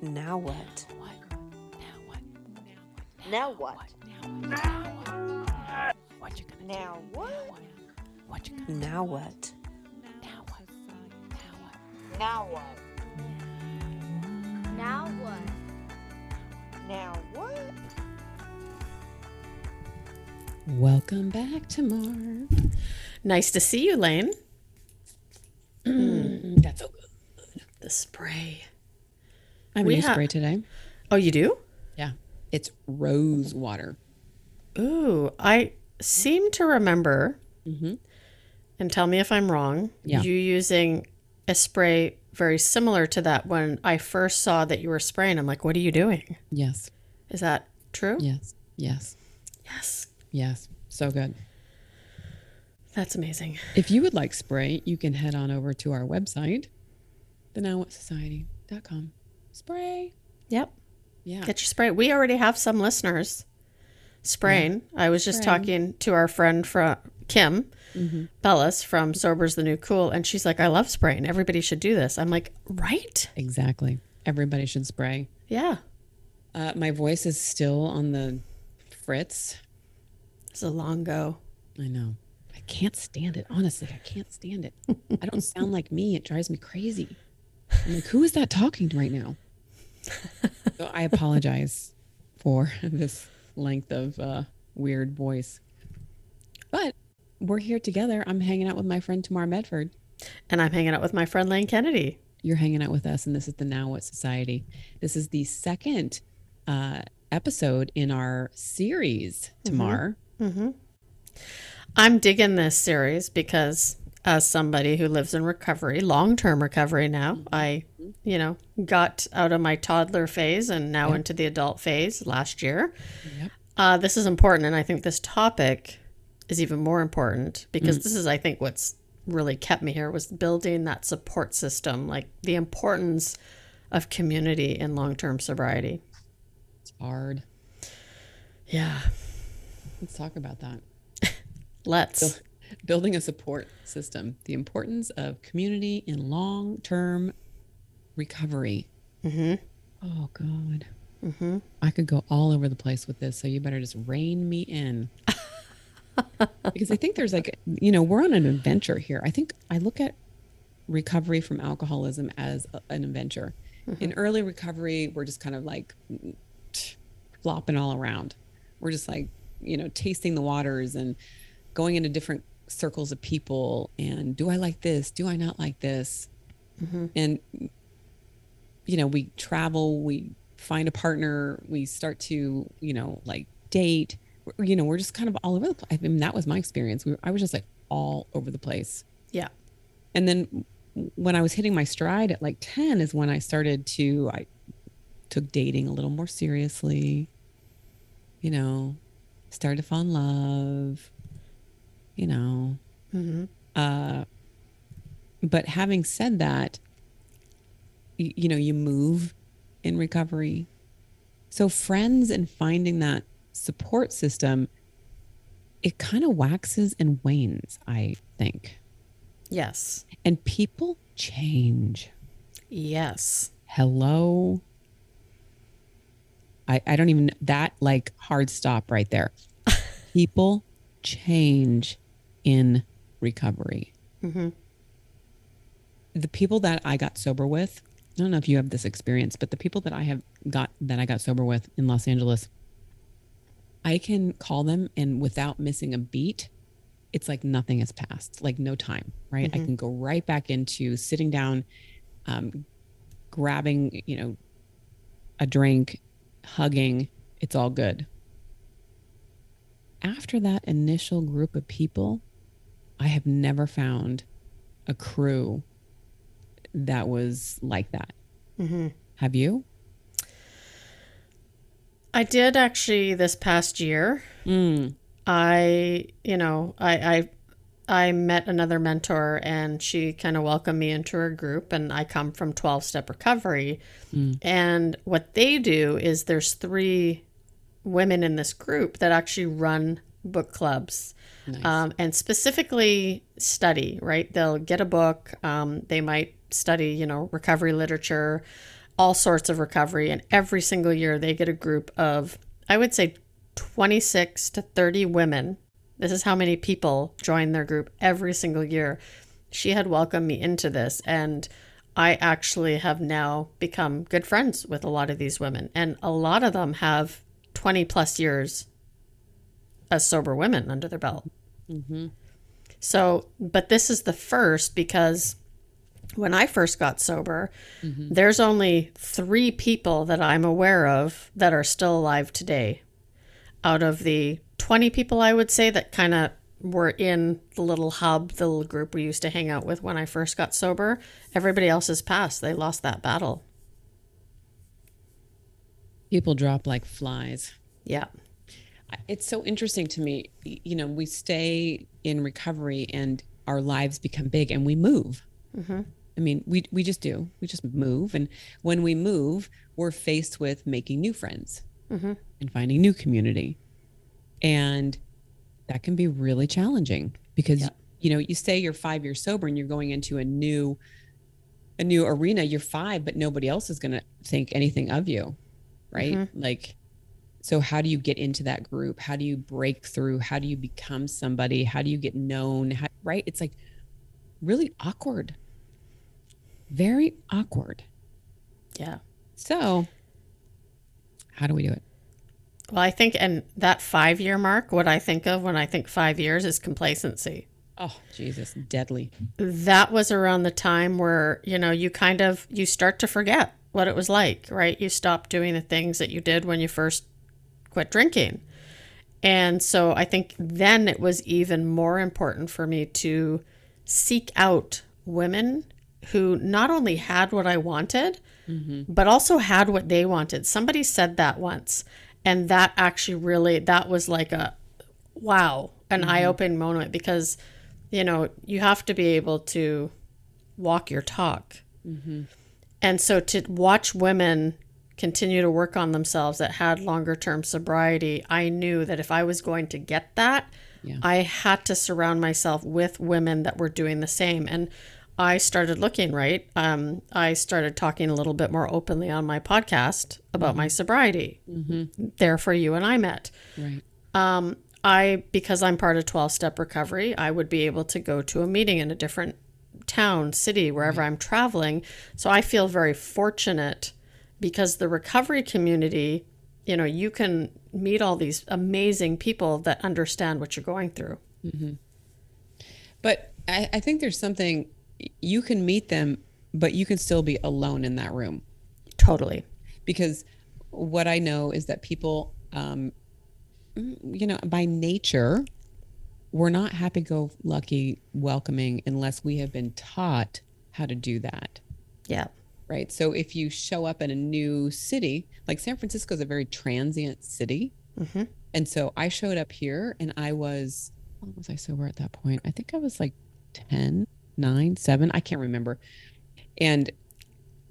Now what? Now what? What you gonna Now what? What you gonna Now what? now what? Now what? Now what? Now what? Welcome back to Marv. Nice to see you, Lane. Mm, that's so good. The spray. I have We a new ha- spray today. Oh, you do? Yeah. It's rose water. Ooh, I seem to remember, mm-hmm. and tell me if I'm wrong, Yeah. you using a spray very similar to that when I first saw that you were spraying. I'm like, what are you doing? Yes. Is that true? Yes. Yes. Yes. Yes. So good. That's amazing. If you would like spray, you can head on over to our website, thenowwhatsociety.com. Spray. Yep. Yeah. Get your spray. We already have some listeners spraying. I was just Spraying. talking to our friend from Kim Bellis from Sober's the New Cool, and she's like, I love spraying. Everybody should do this. I'm like, right? Exactly. Everybody should spray. Yeah. Uh, my voice is still on the fritz. It's a long go. I know. I can't stand it. Honestly, I can't stand it. I don't sound like me. It drives me crazy. I'm like, who is that talking to right now? So I apologize for this length of uh, weird voice. But we're here together. I'm hanging out with my friend Tamar Medford. And I'm hanging out with my friend Lane Kennedy. You're hanging out with us, and this is the Now What Society. This is the second uh, episode in our series, Tamar. I'm digging this series because as somebody who lives in recovery, long-term recovery now, I, you know, got out of my toddler phase and now into the adult phase last year. Yep. Uh, this is important, and I think this topic is even more important because this is, I think, what's really kept me here was building that support system, like the importance of community in long-term sobriety. It's hard. Yeah, Let's talk about that. let's. Building a support system, the importance of community in long term recovery. Mm-hmm. Oh, God. Mm-hmm. I could go all over the place with this, so you better just rein me in. because I think there's like, you know, we're on an adventure here. I think I look at recovery from alcoholism as a- an adventure. In early recovery, we're just kind of like flopping all around. We're just like, you know, tasting the waters and going into different circles of people. And do I like this? Do I not like this? Mm-hmm. And, you know, we travel, we find a partner, we start to, you know, like date. You know, we're just kind of all over the place. I mean, that was my experience. We were, I was just like all over the place. Yeah. And then when I was hitting my stride at like 10 is when I started to, I took dating a little more seriously, you know, started to fall in love, you know. Uh, but having said that, you, you know, you move in recovery. So friends and finding that support system, it kind of waxes and wanes, I think. Yes. And people change. Yes. Hello. I, I don't even that like hard stop right there. People change in recovery. The people that I got sober with, I don't know if you have this experience, but the people that I have got that I got sober with in Los Angeles, I can call them and without missing a beat, it's like nothing has passed, like no time, right? I can go right back into sitting down, um, grabbing, you know, a drink, hugging, it's all good. After that initial group of people, I have never found a crew that was like that. Mm-hmm. Have you? I did actually this past year. Mm. I, you know, I, I, I met another mentor and she kind of welcomed me into her group and I come from 12 step recovery. Mm. And what they do is there's three women in this group that actually run book clubs um, and specifically study, right? They'll get a book. Um, they might study, you know, recovery literature. all sorts of recovery. And every single year, they get a group of, I would say, 26 to 30 women. This is how many people join their group every single year. She had welcomed me into this, and I actually have now become good friends with a lot of these women. And a lot of them have 20 plus years as sober women under their belt. Mm-hmm. So, but this is the first because when I first got sober, mm-hmm. there's only three people that I'm aware of that are still alive today. Out of the 20 people, I would say, that kind of were in the little hub, the little group we used to hang out with when I first got sober, everybody else has passed. They lost that battle. People drop like flies. Yeah. It's so interesting to me. You know, we stay in recovery and our lives become big and we move. Mm-hmm. I mean, we, we just do. We just move. And when we move, we're faced with making new friends mm-hmm. and finding new community. And that can be really challenging because, you know, you say you're five years sober and you're going into a new, a new arena. You're five, but nobody else is going to think anything of you. Right. Mm-hmm. Like, so how do you get into that group? How do you break through? How do you become somebody? How do you get known? How, right? It's like really awkward. Very awkward. Yeah. So, how do we do it? Well, I think, and that five year mark, what I think of when I think five years is complacency. Oh, Jesus, deadly. that was around the time where you know you kind of you start to forget what it was like right you stop doing the things that you did when you first quit drinking. And so i think then it was even more important for me to seek out women who not only had what i wanted mm-hmm. but also had what they wanted. Somebody said that once and that actually really that was like a wow an mm-hmm. eye-opening moment because you know you have to be able to walk your talk. Mm-hmm. And so to watch women continue to work on themselves that had longer term sobriety i knew that if i was going to get that Yeah. i had to surround myself with women that were doing the same. And i started looking right? Um, i started talking a little bit more openly on my podcast about my sobriety. Therefore you and i met. Right. um, I because I'm part of 12 step recovery, I would be able to go to a meeting in a different town, city, wherever I'm traveling. So I feel very fortunate because the recovery community, you know, you can meet all these amazing people that understand what you're going through. But I, I think there's something you can meet them, but you can still be alone in that room. Totally. because what I know is that people, um, you know, by nature, we're not happy go lucky welcoming unless we have been taught how to do that. Yeah. Right. So if you show up in a new city, like San Francisco is a very transient city. Mm-hmm. And so I showed up here and I was, what was I sober at that point? I think I was like 10, 9, 7. I can't remember. And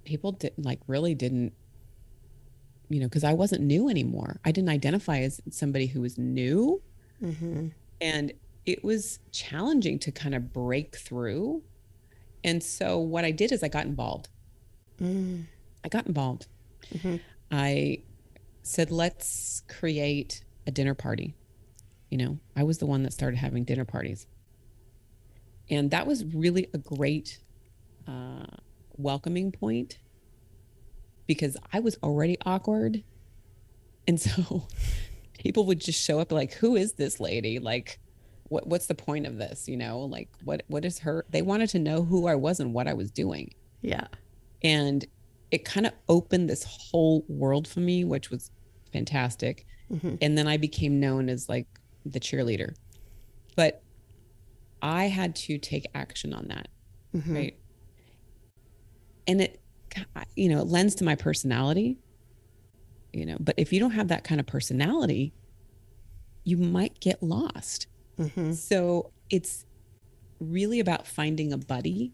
people didn't like really didn't, you know, because I wasn't new anymore. I didn't identify as somebody who was new. Mm-hmm. And it was challenging to kind of break through. And so what I did is I got involved. I got involved. I said, let's create a dinner party. You know, I was the one that started having dinner parties. And that was really a great uh, welcoming point because I was already awkward. And so people would just show up like, who is this lady? Like, what, what's the point of this? You know, like what, what is her, they wanted to know who I was and what I was doing Yeah. And it kind of opened this whole world for me which was fantastic. Mm-hmm. And then i became known as like the cheerleader. But i had to take action on that mm-hmm. right? And it you know it lends to my personality you know. But if you don't have that kind of personality you might get lost. Mm-hmm. So it's really about finding a buddy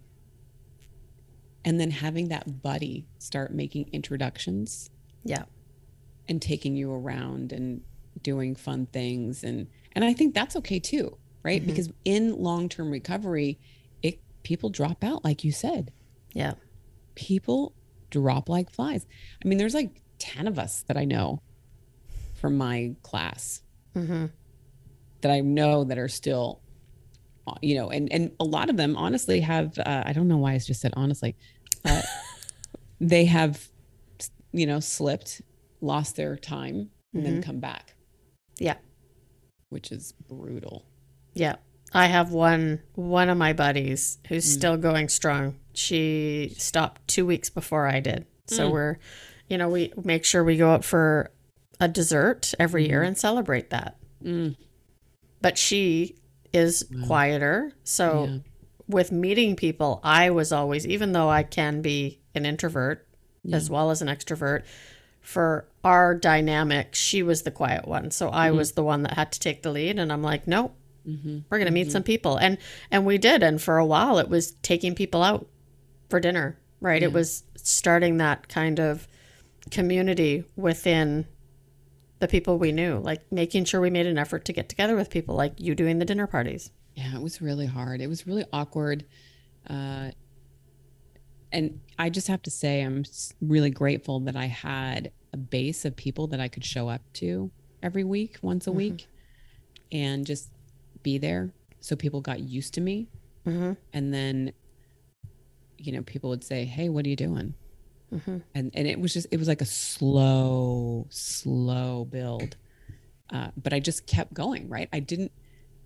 and then having that buddy start making introductions Yeah. and taking you around and doing fun things and and I think that's okay too, right? Because in long-term recovery, it people drop out like you said. Yeah. People drop like flies. I mean, there's like 10 of us that I know from my class Mm-hmm. that I know that are still, you know, and, and a lot of them honestly have, uh, I don't know why I just said honestly, uh, they have, you know, slipped, lost their time, and then come back, Yeah. which is brutal. Yeah. I have one one of my buddies who's Mm. still going strong. She stopped 2 weeks before I did. So Mm. we're you know, we make sure we go out for a dessert every year and celebrate that. Mm. But she is mm. quieter. So Yeah. with meeting people, I was always even though I can be an introvert as well as an extrovert, for our dynamic, she was the quiet one. So I Mm-hmm. was the one that had to take the lead and I'm like, "Nope, mm-hmm. we're going to meet mm-hmm. some people and and we did and for a while it was taking people out for dinner right it was starting that kind of community within the people we knew like making sure we made an effort to get together with people like you doing the dinner parties Yeah, it was really hard. It was really awkward. Uh, and I just have to say, I'm really grateful that I had a base of people that I could show up to every week, once a week, and just be there. So people got used to me. mm-hmm. And then, you know, people would say, Hey, what are you doing? And, and it was just, it was like a slow, slow build. Uh, but I just kept going, right? I didn't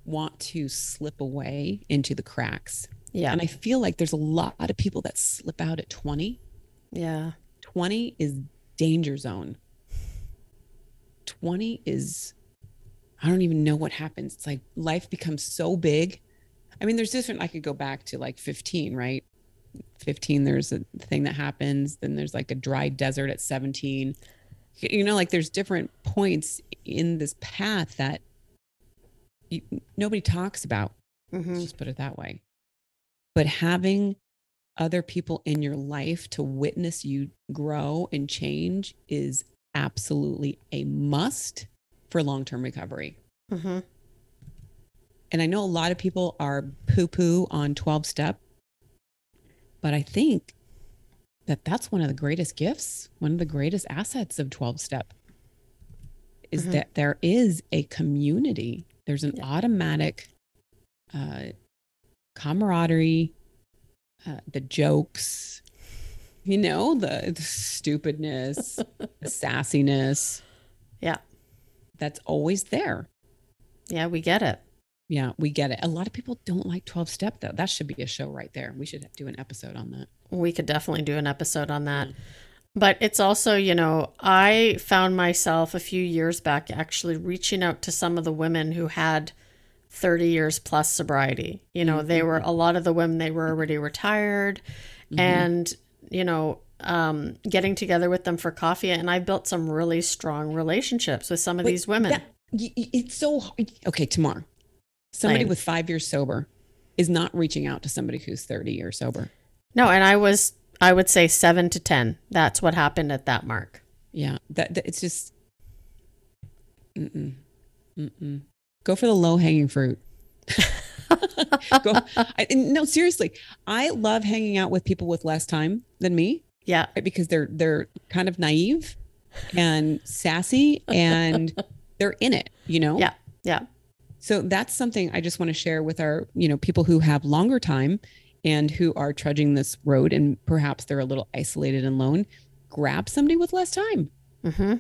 want to slip away into the cracks. yeah And I feel like there's a lot of people that slip out at 20. yeah 20 is danger zone. 20 is, I don't even know what happens. It's like life becomes so big. I mean, there's different, I could go back to like 15, right? 15, there's a thing that happens. Then there's like a dry desert at 17. You know, like there's different points in this path that you, nobody talks about. mm-hmm. Let's just put it that way. But having other people in your life to witness you grow and change is absolutely a must for long term recovery. Mm-hmm. And I know a lot of people are poo poo on 12 step, but I think that that's one of the greatest gifts, one of the greatest assets of 12 step is Mhm. that there is a community. There's an automatic uh, camaraderie, uh, the jokes, you know, the, the stupidness, the sassiness yeah that's always there. yeah we get it Yeah, we get it. A lot of people don't like 12 step though. That should be a show right there. We should do an episode on that. we could definitely do an episode on that. But it's also, you know, I found myself a few years back actually reaching out to some of the women who had 30 years plus sobriety. You know, they were a lot of the women, they were already retired and, you know, um, getting together with them for coffee. And I built some really strong relationships with some of these women. That- it's so hard. Okay, Tamar. Somebody Same. with five years sober is not reaching out to somebody who's 30 years sober. No, and I was, I would say seven to 10. That's what happened at that mark. Yeah, that, that it's just mm-mm, mm-mm. go for the low hanging fruit. go, I, no, seriously, I love hanging out with people with less time than me Yeah. right? because they're they're kind of naive and sassy and they're in it, you know. Yeah. Yeah. So that's something I just want to share with our, you know, people who have longer time and who are trudging this road and perhaps they're a little isolated and alone. Grab somebody with less time Mm-hmm.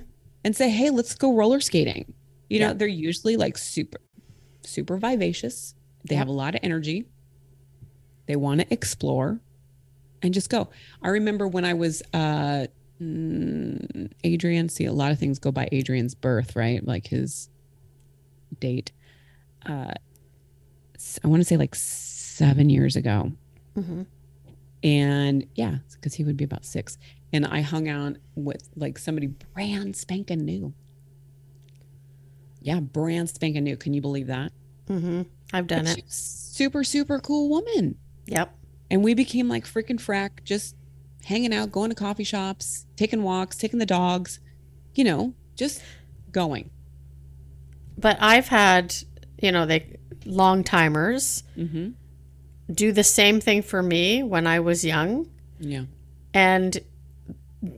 and say, "Hey, let's go roller skating." You know, they're usually like super super vivacious. They have a lot of energy. They want to explore and just go. I remember when I was uh mm, Adrian, see a lot of things go by Adrian's birth, right? Like his date. Uh I want to say like 7 years ago. Mm-hmm. And yeah, because he would be about six. And I hung out with like somebody brand spanking new. Yeah, brand spanking new. Can you believe that? Mm-hmm. I've done But it. Super, super cool woman. Yep. And we became like freaking frack, just hanging out, going to coffee shops, taking walks, taking the dogs, you know, just going. But I've had, you know, they long timers Mm-hmm. do the same thing for me when I was young. Yeah. And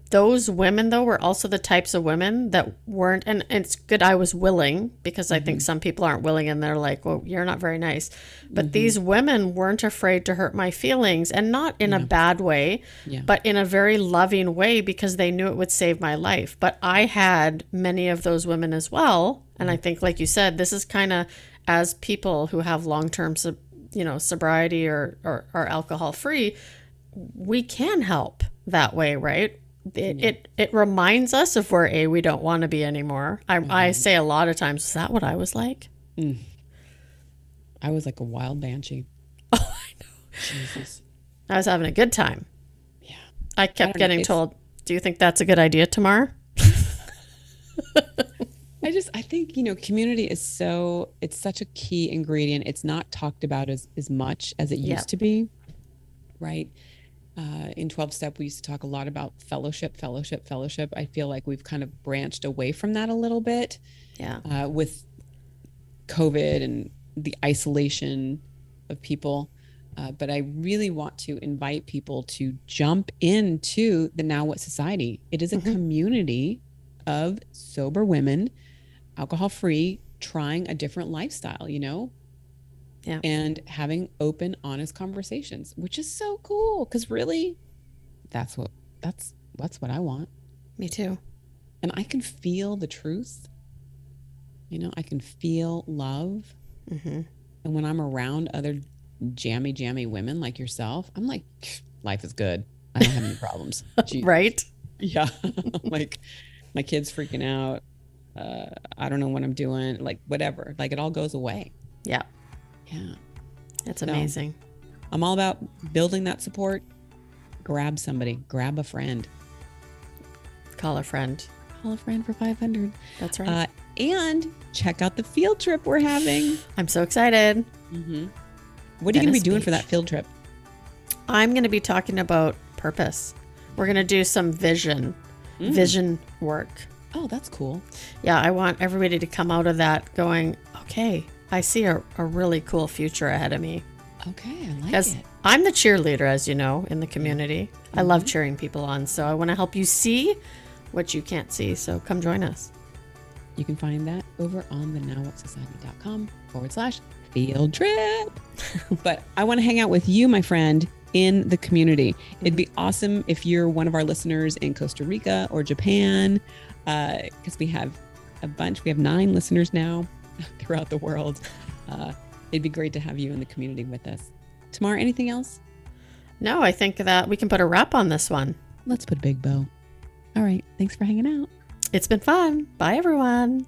those women though were also the types of women that weren't and, and it's good i was willing because i think mm-hmm. some people aren't willing and they're like well you're not very nice but mm-hmm. these women weren't afraid to hurt my feelings and not in a bad way Yeah. but in a very loving way because they knew it would save my life but i had many of those women as well and mm-hmm. i think like you said this is kind of as people who have long-term you know sobriety or or, or alcohol free we can help that way, right? It, it it reminds us of we're a we don't want to be anymore. I I mm-hmm. say a lot of times, is that what I was like? Mm. I was like a wild banshee. Oh, I know. Jesus. I was having a good time. Yeah. I kept know, getting told, "Do you think that's a good idea, Tamar?" I just I think you know community is so it's such a key ingredient. It's not talked about as as much as it used to be, right? Uh, in twelve step, we used to talk a lot about fellowship, fellowship, fellowship. I feel like we've kind of branched away from that a little bit Yeah. uh, with COVID and the isolation of people. Uh, but I really want to invite people to jump into the Now What Society. It is a community of sober women, alcohol free, trying a different lifestyle, you know? Yeah. And having open, honest conversations, which is so cool. Cause really, that's what that's that's what I want. Me too. And I can feel the truth. You know, I can feel love. hmm And when I'm around other jammy, jammy women like yourself, I'm like, life is good. I don't have any problems. Right? Yeah. like my kid's freaking out. Uh, I don't know what I'm doing. Like whatever. Like it all goes away. Yeah. Yeah. It's No. amazing. I'm all about building that support. Grab somebody, grab a friend. Call a friend. Call a friend for 500. That's right. Uh, and check out the field trip we're having. I'm so excited. Mm-hmm. What are you going to be doing for that field trip? I'm going to be talking about purpose. We're going to do some vision, Mm. vision work. Oh, that's cool. Yeah, I want everybody to come out of that going, okay, I see a, a really cool future ahead of me. Okay, I like it. I'm the cheerleader, as you know, in the community. I love mm-hmm. cheering people on. So I want to help you see what you can't see. So come join us. You can find that over on the nowwhatsociety.com forward slash field trip. but I want to hang out with you, my friend, in the community. It'd be mm-hmm. awesome if you're one of our listeners in Costa Rica or Japan, because we have a bunch. We have nine listeners now throughout the world. Uh, it'd be great to have you in the community with us. Tamar, anything else? No, I think that we can put a wrap on this one. Let's put a big bow. All right. Thanks for hanging out. It's been fun. Bye, everyone.